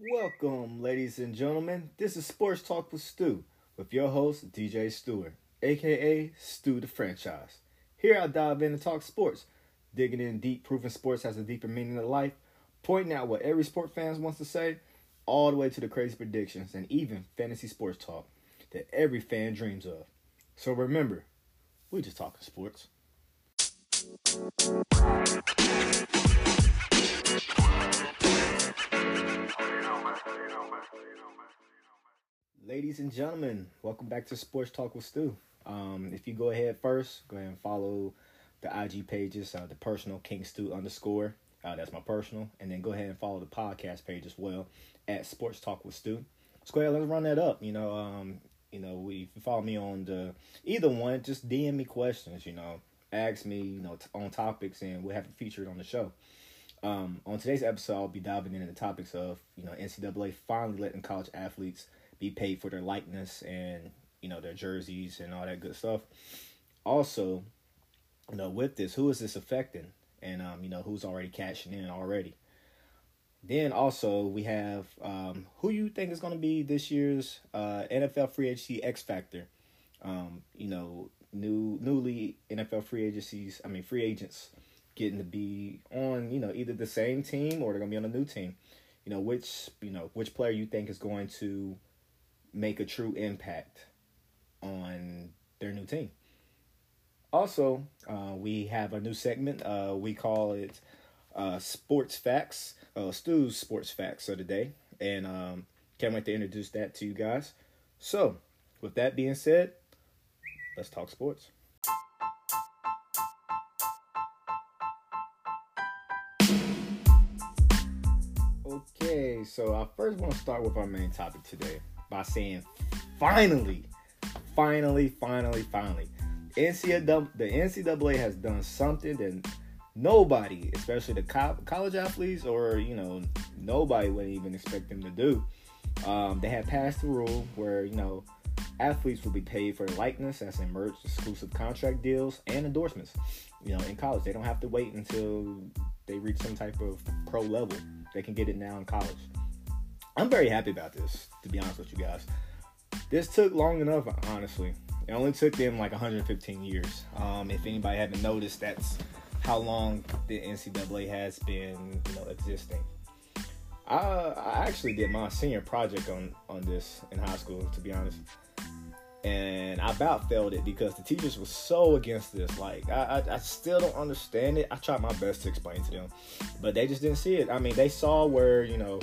Welcome, ladies and gentlemen. This is Sports Talk with Stu, with your host, DJ Stewart, aka Stu the Franchise. Here I dive in and talk sports, digging in deep, proving sports has a deeper meaning to life, pointing out what every sport fan wants to say, all the way to the crazy predictions and even fantasy sports talk that every fan dreams of. So remember, we just talking sports. Ladies and gentlemen, welcome back to Sports Talk with Stu. Um, if you go ahead first, go ahead and follow the IG pages, uh, the personal King Stu underscore. Uh, that's my personal, and then go ahead and follow the podcast page as well at Sports Talk with Stu. Let's go ahead, let's run that up. You know, um, you know, we if you follow me on the either one, just DM me questions. You know, ask me, you know, t- on topics, and we'll have to feature it featured on the show. Um, on today's episode, I'll be diving into the topics of you know NCAA finally letting college athletes be paid for their likeness and you know their jerseys and all that good stuff. Also, you know, with this, who is this affecting, and um, you know who's already cashing in already. Then also we have um, who you think is going to be this year's uh, NFL free agency X factor. Um, you know, new newly NFL free agencies. I mean, free agents getting to be on you know either the same team or they're going to be on a new team. You know, which you know which player you think is going to make a true impact on their new team. Also, uh, we have a new segment. Uh, we call it uh, Sports Facts, uh, Stu's Sports Facts of the day. And um, can't wait to introduce that to you guys. So, with that being said, let's talk sports. So I first want to start with our main topic today by saying finally, finally, finally, finally. NCAA, the NCAA has done something that nobody, especially the co- college athletes or, you know, nobody would even expect them to do. Um, they have passed a rule where, you know, athletes will be paid for likeness as in merch, exclusive contract deals, and endorsements. You know, in college, they don't have to wait until they reach some type of pro level. They can get it now in college. I'm very happy about this, to be honest with you guys. This took long enough, honestly. It only took them like 115 years. Um, if anybody haven't noticed, that's how long the NCAA has been, you know, existing. I, I actually did my senior project on on this in high school, to be honest, and I about failed it because the teachers were so against this. Like, I, I, I still don't understand it. I tried my best to explain to them, but they just didn't see it. I mean, they saw where you know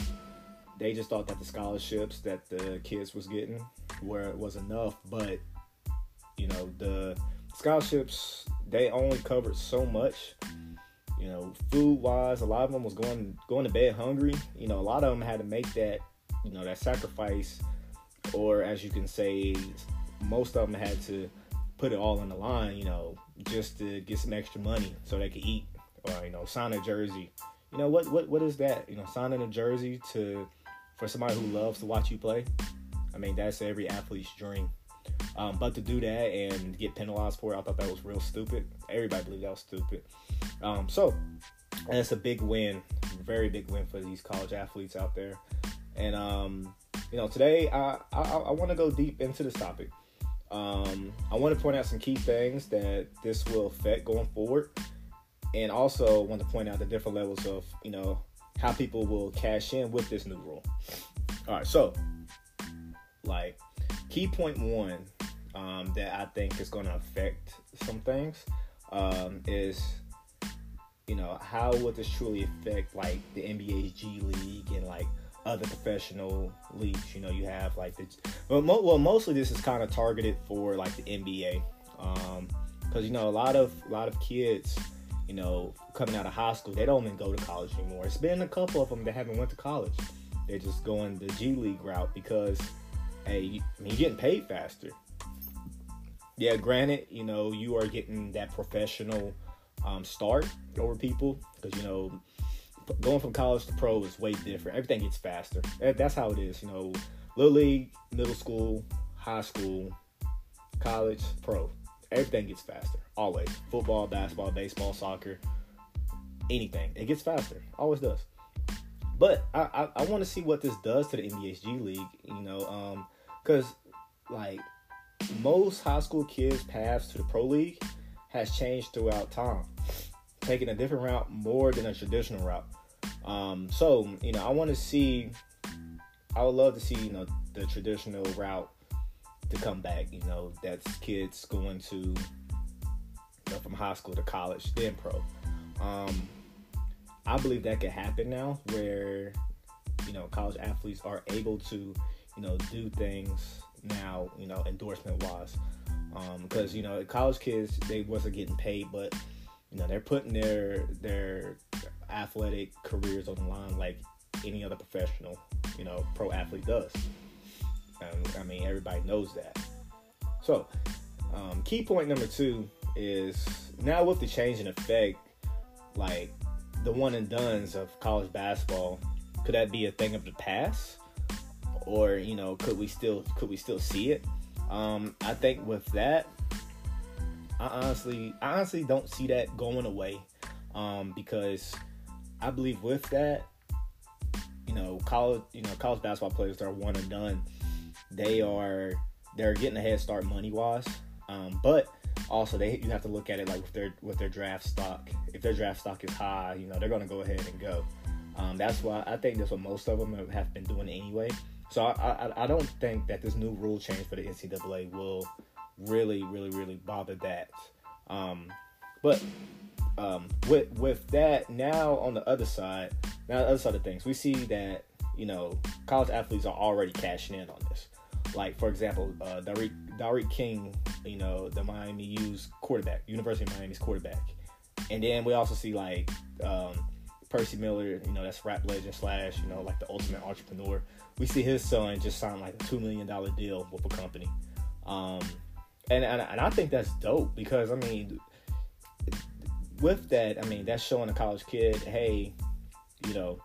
they just thought that the scholarships that the kids was getting were was enough, but you know the scholarships they only covered so much. You know, food wise, a lot of them was going going to bed hungry. You know, a lot of them had to make that you know that sacrifice, or as you can say, most of them had to put it all on the line. You know, just to get some extra money so they could eat or you know sign a jersey. You know what what what is that? You know, signing a jersey to for somebody who loves to watch you play. I mean, that's every athlete's dream. Um, but to do that and get penalized for it, I thought that was real stupid. Everybody believed that was stupid. Um, so that's a big win, very big win for these college athletes out there. And um, you know, today I I, I want to go deep into this topic. Um, I want to point out some key things that this will affect going forward, and also want to point out the different levels of you know how people will cash in with this new rule. All right, so like key point one um, that I think is going to affect some things um, is you know how will this truly affect like the NBA's G League and like other professional leagues. You know, you have like the well, mo- well mostly this is kind of targeted for like the NBA because um, you know a lot of a lot of kids you know, coming out of high school, they don't even go to college anymore. It's been a couple of them that haven't went to college. They're just going the G League route because, hey, I mean, you're getting paid faster. Yeah, granted, you know, you are getting that professional um, start over people because, you know, going from college to pro is way different. Everything gets faster. That's how it is. You know, little league, middle school, high school, college, pro everything gets faster. Always. Football, basketball, baseball, soccer, anything. It gets faster. Always does. but I I, I want to see what this does to the NBA G league. You know, um, because like most high school kids' paths to the pro league has changed throughout time, taking a different route more than a traditional route. Um, so you know, I want to see. I would love to see you know the traditional route to come back. You know, that's kids going to you know, from high school to college, then pro. Um, I believe that could happen now, where you know college athletes are able to you know do things now, you know, endorsement wise, because um, you know college kids they wasn't getting paid, but you know they're putting their their athletic careers on the line like any other professional, you know, pro athlete does. Um, I mean, everybody knows that. So, um, key point number two is now with the change in effect, like the one and dones of college basketball, could that be a thing of the past, or you know, could we still could we still see it? Um, I think with that, I honestly, I honestly don't see that going away, um, because I believe with that, you know, college, you know, college basketball players are one and done, they are they're getting a head start money wise, um, but also they you have to look at it like with their with their draft stock. If their draft stock is high, you know, they're going to go ahead and go. Um, that's why I think that's what most of them have been doing anyway. So I, I, I don't think that this new rule change for the NCAA will really really really bother that. Um, but um, with with that now on the other side, now the other side of things, we see that you know college athletes are already cashing in on this. Like for example, uh, D'Eriq, King, you know the Miami U's quarterback, University of Miami's quarterback, and then we also see like um, Percy Miller, you know that's rap legend slash you know like the ultimate entrepreneur. We see his son just signed like a two million dollar deal with a company, um, and, and and I think that's dope because I mean with that, I mean, that's showing a college kid, hey, you know,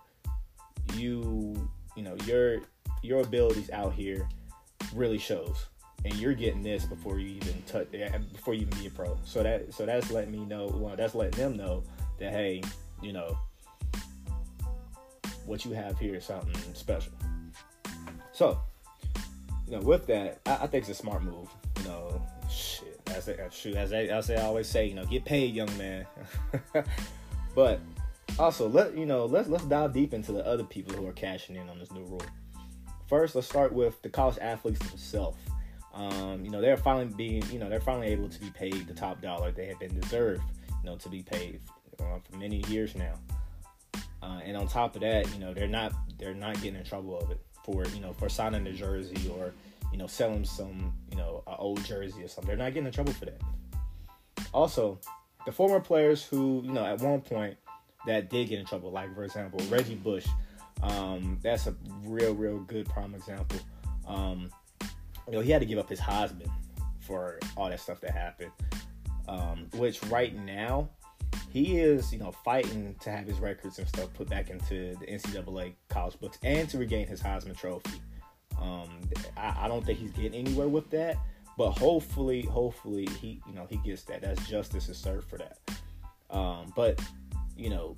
you, you know, your your abilities out here really shows, and you're getting this before you even touch, eh, before you even be a pro. So that, so that's letting me know, well, that's letting them know that, hey, you know, what you have here is something special. So, you know, with that, I, I think it's a smart move. You know, shit as I, shoot, as I, as I always say, you know, get paid, young man. but also, let you know, let's let's dive deep into the other people who are cashing in on this new rule. First, let's start with the college athletes themselves. Um, you know, they're finally being, you know, they're finally able to be paid the top dollar they have been deserved, you know, to be paid uh, for many years now. Uh, and on top of that, you know, they're not they're not getting in trouble of it for you know for signing a jersey or you know, selling some, you know, old jersey or something. They're not getting in trouble for that. Also, the former players who, you know, at one point that did get in trouble, like for example, Reggie Bush. Um, that's a real, real good prime example. Um, you know, he had to give up his Heisman for all that stuff that happened. Um, which right now he is, you know, fighting to have his records and stuff put back into the NCAA college books and to regain his Heisman Trophy. Um, I, I don't think he's getting anywhere with that, but hopefully, hopefully he, you know, he gets that. That's justice is served for that. Um, but you know,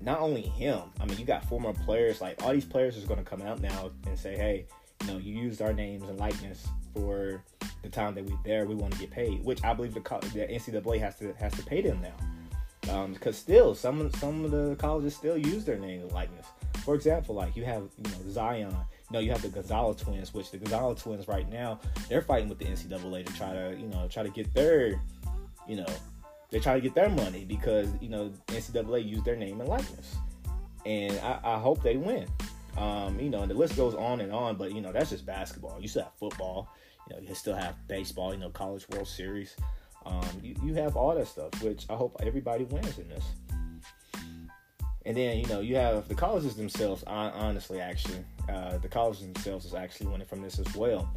not only him. I mean, you got former players like all these players is going to come out now and say, hey, you know, you used our names and likeness for the time that we there. We want to get paid, which I believe the, the NCAA has to has to pay them now. Um, because still, some some of the colleges still use their name and likeness. For example, like you have you know Zion know, you have the Gonzalez twins, which the Gonzalez twins right now they're fighting with the NCAA to try to you know try to get their you know they try to get their money because you know NCAA used their name and likeness, and I, I hope they win. Um, you know, and the list goes on and on, but you know that's just basketball. You still have football. You know, you still have baseball. You know, College World Series. Um, you, you have all that stuff, which I hope everybody wins in this. And then you know you have the colleges themselves. Honestly, actually, uh, the colleges themselves is actually winning from this as well.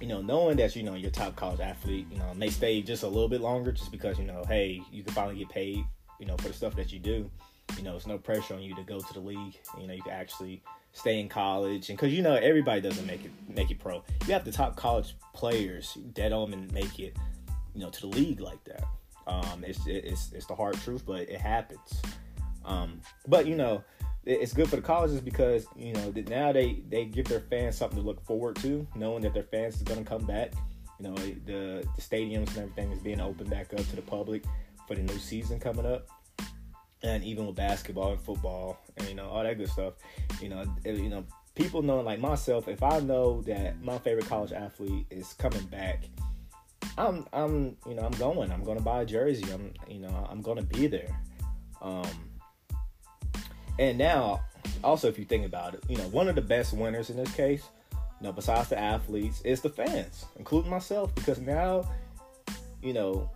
You know, knowing that you know your top college athlete, you know, may stay just a little bit longer, just because you know, hey, you can finally get paid, you know, for the stuff that you do. You know, it's no pressure on you to go to the league. You know, you can actually stay in college, and because you know everybody doesn't make it make it pro. You have the top college players dead on and make it, you know, to the league like that. Um, it's it's it's the hard truth, but it happens. Um, but you know, it's good for the colleges because you know now they they give their fans something to look forward to, knowing that their fans is going to come back. You know the the stadiums and everything is being opened back up to the public for the new season coming up, and even with basketball and football and you know all that good stuff. You know you know people knowing like myself, if I know that my favorite college athlete is coming back. I'm I'm you know I'm going. I'm going to buy a jersey. I'm you know I'm going to be there. Um, and now, also, if you think about it, you know, one of the best winners in this case, you know, besides the athletes, is the fans, including myself, because now, you know,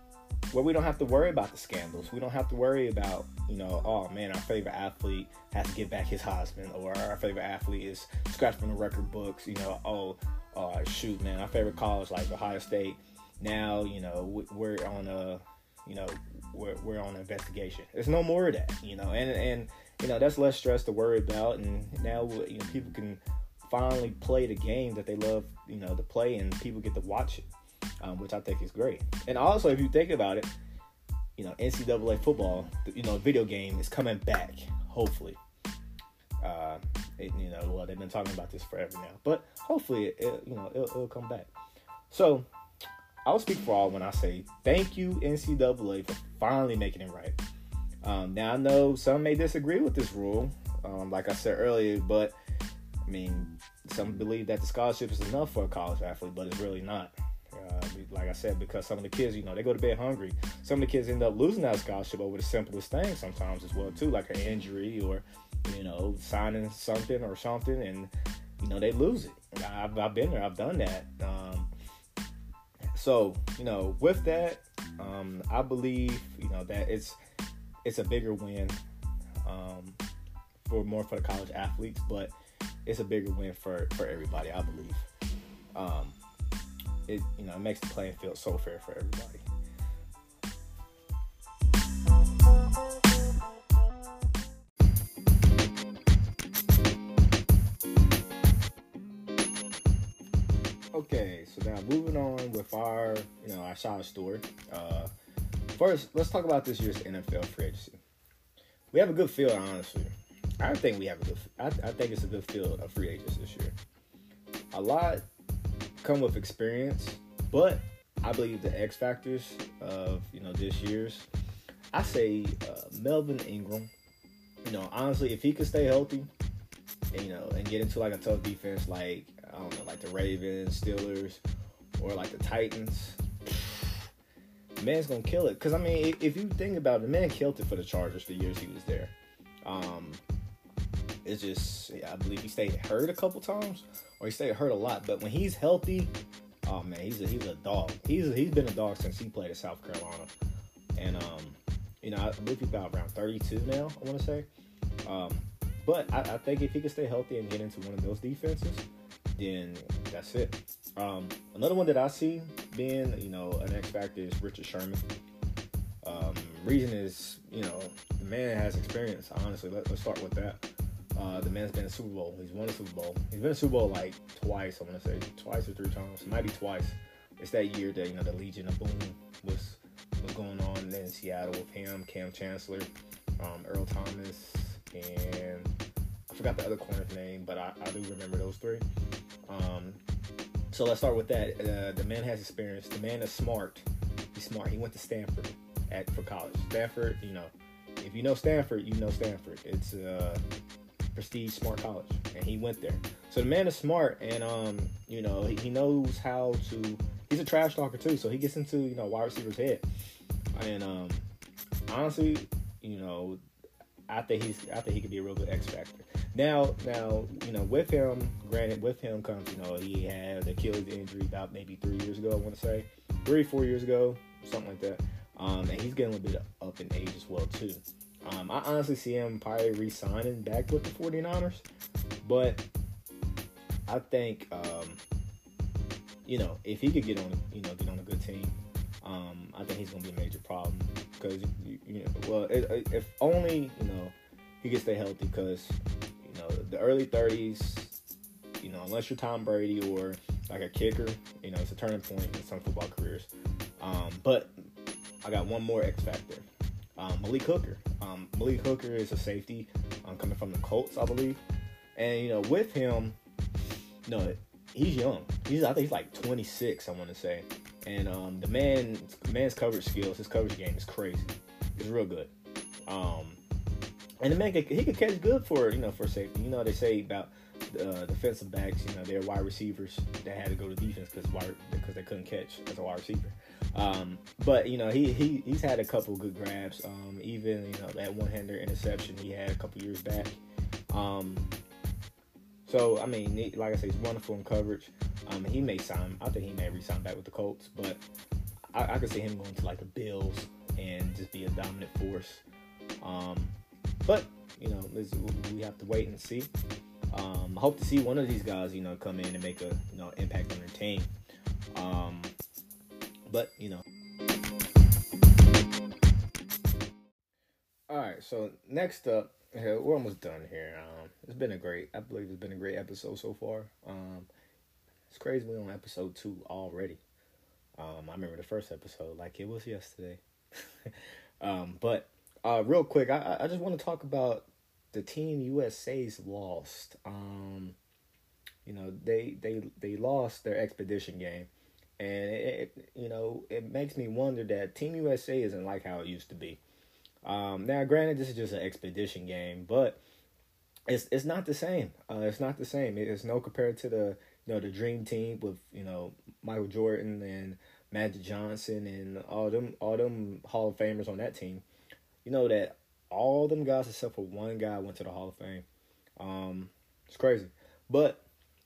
where we don't have to worry about the scandals. We don't have to worry about, you know, oh man, our favorite athlete has to get back his Heisman, or our favorite athlete is scratched from the record books. You know, oh, oh shoot, man, our favorite college like Ohio State. Now, you know, we're on a, you know, we're, we're on an investigation. There's no more of that, you know, and and you know that's less stress to worry about, and now you know people can finally play the game that they love, you know, to play, and people get to watch it, um, which I think is great. And also, if you think about it, you know, NCAA football, you know, video game is coming back, hopefully. Uh, it, you know, well, they've been talking about this forever now, but hopefully, it, it you know, it'll, it'll come back. So, I'll speak for all when I say thank you, NCAA, for finally making it right. Um, now I know some may disagree with this rule, um, like I said earlier, but I mean, some believe that the scholarship is enough for a college athlete, but it's really not. Uh, like I said, because some of the kids, you know, they go to bed hungry. Some of the kids end up losing that scholarship over the simplest things sometimes as well too, like an injury or you know signing something or something, and you know they lose it. I've, I've been there, I've done that. Um, so you know, with that, um, I believe you know that it's it's a bigger win um, for more for the college athletes, but it's a bigger win for for everybody. I believe. Um, it you know it makes the playing field so fair for everybody. Okay, so now moving on with our you know our shot story. Uh, First, let's talk about this year's NFL free agency. We have a good field, honestly. I think we have a good. I, I think it's a good field of free agents this year. A lot come with experience, but I believe the X factors of you know this year's. I say uh, Melvin Ingram. You know, honestly, if he could stay healthy, and, you know, and get into like a tough defense like I don't know, like the Ravens, Steelers, or like the Titans, man's gonna kill it. Cause I mean, if you think about it, the man killed it for the Chargers for years he was there. Um, it's just, I believe he stayed hurt a couple times, or he stayed hurt a lot. But when he's healthy, oh man, he's a, he's a dog. He's he's been a dog since he played at South Carolina, and um, you know, I believe he's about around 32 now. I want to say, um, but I, I think if he can stay healthy and get into one of those defenses, then that's it. Um, another one that I see being, you know, an X factor is Richard Sherman. Um, reason is, you know, the man has experience. Honestly, Let, us start with that. Uh, the man's been a Super Bowl. He's won a Super Bowl. He's been a Super Bowl like twice. I'm gonna say twice or three times. It might be twice. It's that year that you know the Legion of Boom was was going on in Seattle with him, Kam Chancellor, um, Earl Thomas, and I forgot the other corner's name, but I, I do remember those three. Um, so let's start with that. Uh, the man has experience. The man is smart. He's smart. He went to Stanford at for college. Stanford, you know, if you know Stanford, you know Stanford. It's a prestige smart college, and he went there. So the man is smart, and um, you know, he, he knows how to. He's a trash talker too, so he gets into you know wide receiver's head, and um, honestly, you know, I think he's I think he could be a real good X factor. Now, now, you know, with him, granted, with him comes, you know, he had Achilles injury about maybe three years ago, I want to say, three, four years ago, something like that. Um, and he's getting a little bit up in age as well, too. Um, I honestly see him probably re-signing back with the 49ers, but I think, um, you know, if he could get on, you know, get on a good team, um, I think he's going to be a major problem because, you, you know, well, if only, you know, he can stay healthy because know, the early 30s, you know, unless you're Tom Brady or like a kicker, you know, it's a turning point in some football careers. Um, but I got one more X factor. Um, Malik Hooker. Um, Malik Hooker is a safety, um, coming from the Colts, I believe. And you know, with him, no, he's young. He's I think he's like 26, I want to say. And um, the man man's coverage skills, his coverage game is crazy. It's real good. Um, and the man he could catch good for you know for safety. You know they say about uh, defensive backs, you know, they're wide receivers that had to go to defense because because they couldn't catch as a wide receiver. Um, but you know, he he he's had a couple good grabs. Um, even you know that one-hander interception he had a couple years back. Um, so I mean, like I say, he's wonderful in coverage. Um, he may sign. I think he may resign back with the Colts, but I, I could see him going to like the Bills and just be a dominant force. Um, but you know, we have to wait and see. Um, I hope to see one of these guys, you know, come in and make a you know impact on their team. Um, but you know. All right, so next up, we're almost done here. Um, it's been a great, I believe it's been a great episode so far. Um, it's crazy we're on episode two already. Um, I remember the first episode like it was yesterday. um, but uh, real quick, I, I just want to talk about the team USA's lost. Um, you know, they they they lost their expedition game, and it, it, you know it makes me wonder that Team USA isn't like how it used to be. Um, now, granted, this is just an expedition game, but it's it's not the same. Uh, it's not the same. It's no compared to the you know the Dream Team with you know Michael Jordan and Magic Johnson and all them all them Hall of Famers on that team. You know that all them guys except for one guy went to the Hall of Fame. Um, it's crazy, but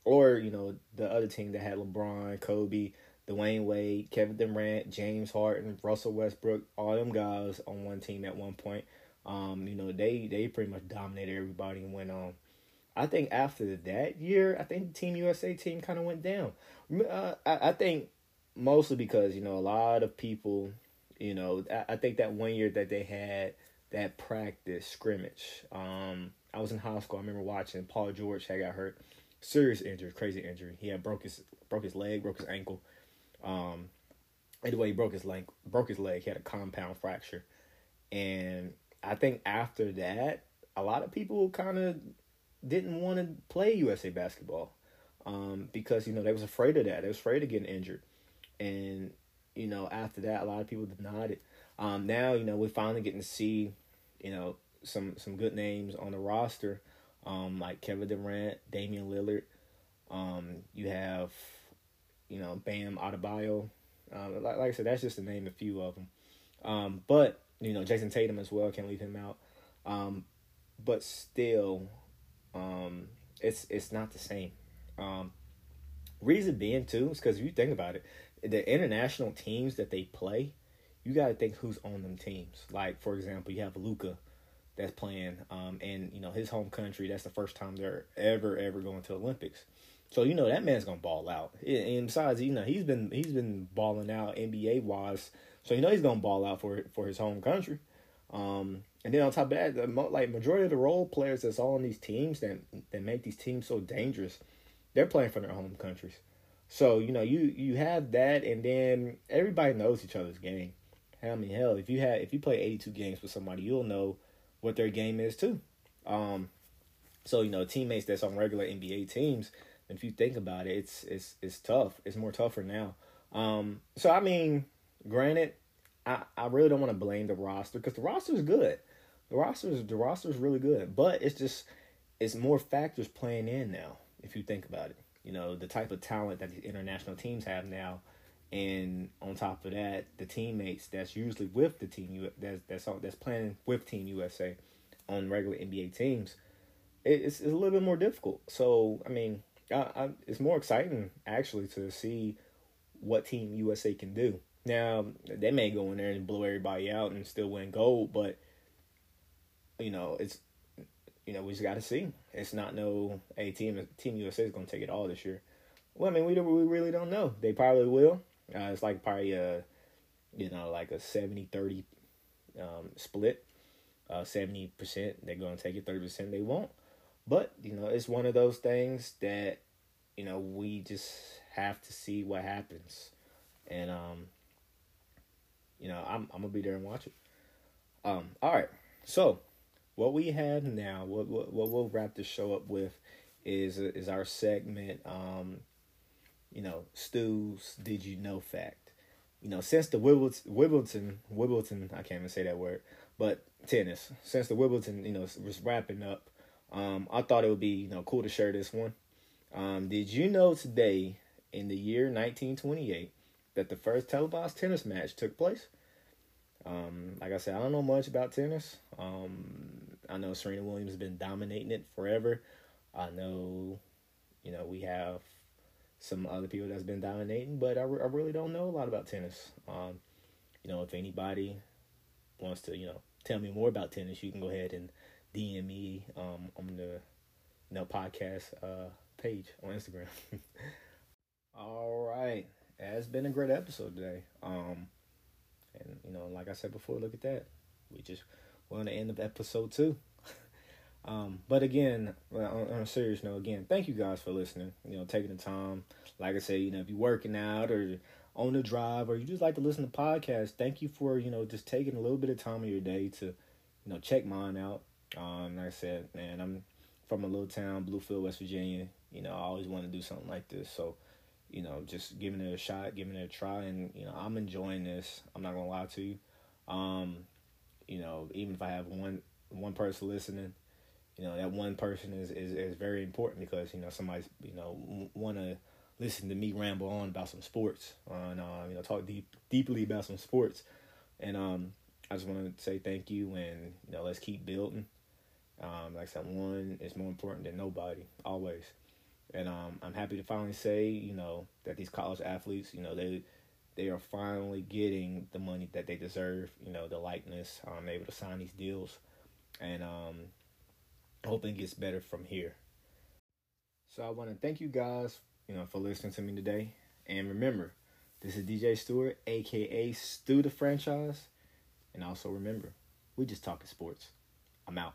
or you know the other team that had LeBron, Kobe, Dwyane Wade, Kevin Durant, James Harden, Russell Westbrook, all them guys on one team at one point. Um, you know they they pretty much dominated everybody and went on. I think after that year, I think the Team USA team kind of went down. Uh, I, I think mostly because you know a lot of people, you know, I, I think that one year that they had that practice scrimmage. Um, I was in high school. I remember watching Paul George had got hurt, serious injury, crazy injury. He had broke his broke his leg, broke his ankle. Um, anyway, he broke his leg. Broke his leg. He had a compound fracture, and I think after that, a lot of people kind of didn't want to play USA basketball um, because you know they was afraid of that. They was afraid of getting injured, and you know after that, a lot of people denied it. Um, now you know we're finally getting to see, you know, some some good names on the roster, um, like Kevin Durant, Damian Lillard. Um, you have, you know, Bam Adebayo. Um, like, like I said, that's just to name a few of them. Um, but you know, Jayson Tatum as well. Can't leave him out. Um, but still, um, it's it's not the same. Um, reason being too is because if you think about it, the international teams that they play you got to think who's on them teams. Like for example, you have Luka that's playing, um, you know his home country. That's the first time they're ever ever going to Olympics. So you know that man's gonna ball out. And besides, you know he's been he's been balling out NBA wise. So you know he's gonna ball out for for his home country. Um, and then on top of that, the like majority of the role players that's all on these teams that that make these teams so dangerous, they're playing for their home countries. So you know you you have that, and then everybody knows each other's game. I mean, hell, if you had if you play 82 games with somebody, you'll know what their game is too. Um, so you know, teammates that's on regular NBA teams. If you think about it, it's it's it's tough. It's more tougher now. Um, so I mean, granted, I I really don't want to blame the roster because the roster is good. The roster is the roster is really good, but it's just it's more factors playing in now. If you think about it, you know the type of talent that the international teams have now and on top of that, the teammates that's usually with the team U that's that's that's playing with Team USA on regular NBA teams, it's, it's a little bit more difficult. So I mean, I, I, it's more exciting actually to see what Team USA can do. Now they may go in there and blow everybody out and still win gold, but you know it's you know we just got to see. It's not no a team Team USA is going to take it all this year. Well, I mean we don't, we really don't know. They probably will. Uh, it's like probably a, you know, like a 70-30 um, split. Uh, 70% they're going to take it, 30% they won't. But, you know, it's one of those things that, you know, we just have to see what happens. And, um, you know, I'm, I'm to be there and watch it. Um, all right. So, what we have now, what what, what we'll wrap the show up with, is is our segment. Um, you know, Stu's Did You Know Fact. You know, since the Wimbledon, Wimbledon, Wimbledon, I can't even say that word, but tennis. Since the Wimbledon, you know, was wrapping up, um, I thought it would be you know cool to share this one. Um, did you know today, in the year 1928, that the first televised tennis match took place? Um, like I said, I don't know much about tennis. Um, I know Serena Williams has been dominating it forever. I know, you know, we have some other people that's been dominating, but I, re- I really don't know a lot about tennis. Um, you know, if anybody wants to, you know, tell me more about tennis, you can go ahead and DM me um, on the, you know, podcast uh, page on Instagram. All right, it's been a great episode today. Um, and you know, like I said before, look at that. We just want to end of episode two. um, but again, on, on a serious note, again, thank you guys for listening. You know, taking the time. Like I said, you know, if you're working out or on the drive or you just like to listen to podcasts, thank you for you know just taking a little bit of time of your day to you know check mine out. Um, like I said, man, I'm from a little town, Bluefield, West Virginia. You know, I always want to do something like this, so you know, just giving it a shot, giving it a try, and you know, I'm enjoying this. I'm not gonna lie to you. Um, you know, even if I have one one person listening, you know, that one person is is, is very important because you know somebody's you know want to listen to me ramble on about some sports, and uh, you know, talk deep deeply about some sports, and um, I just want to say thank you, and you know, let's keep building. Um, like I said, one is more important than nobody, always. And um, I'm happy to finally say, you know, that these college athletes, you know, they they are finally getting the money that they deserve. You know, the likeness, um, able to sign these deals, and um, hoping it gets better from here. So I want to thank you guys, you know, for listening to me today. And remember, this is DJ Stewart, aka Stu the franchise. And also remember, we just talking sports. I'm out.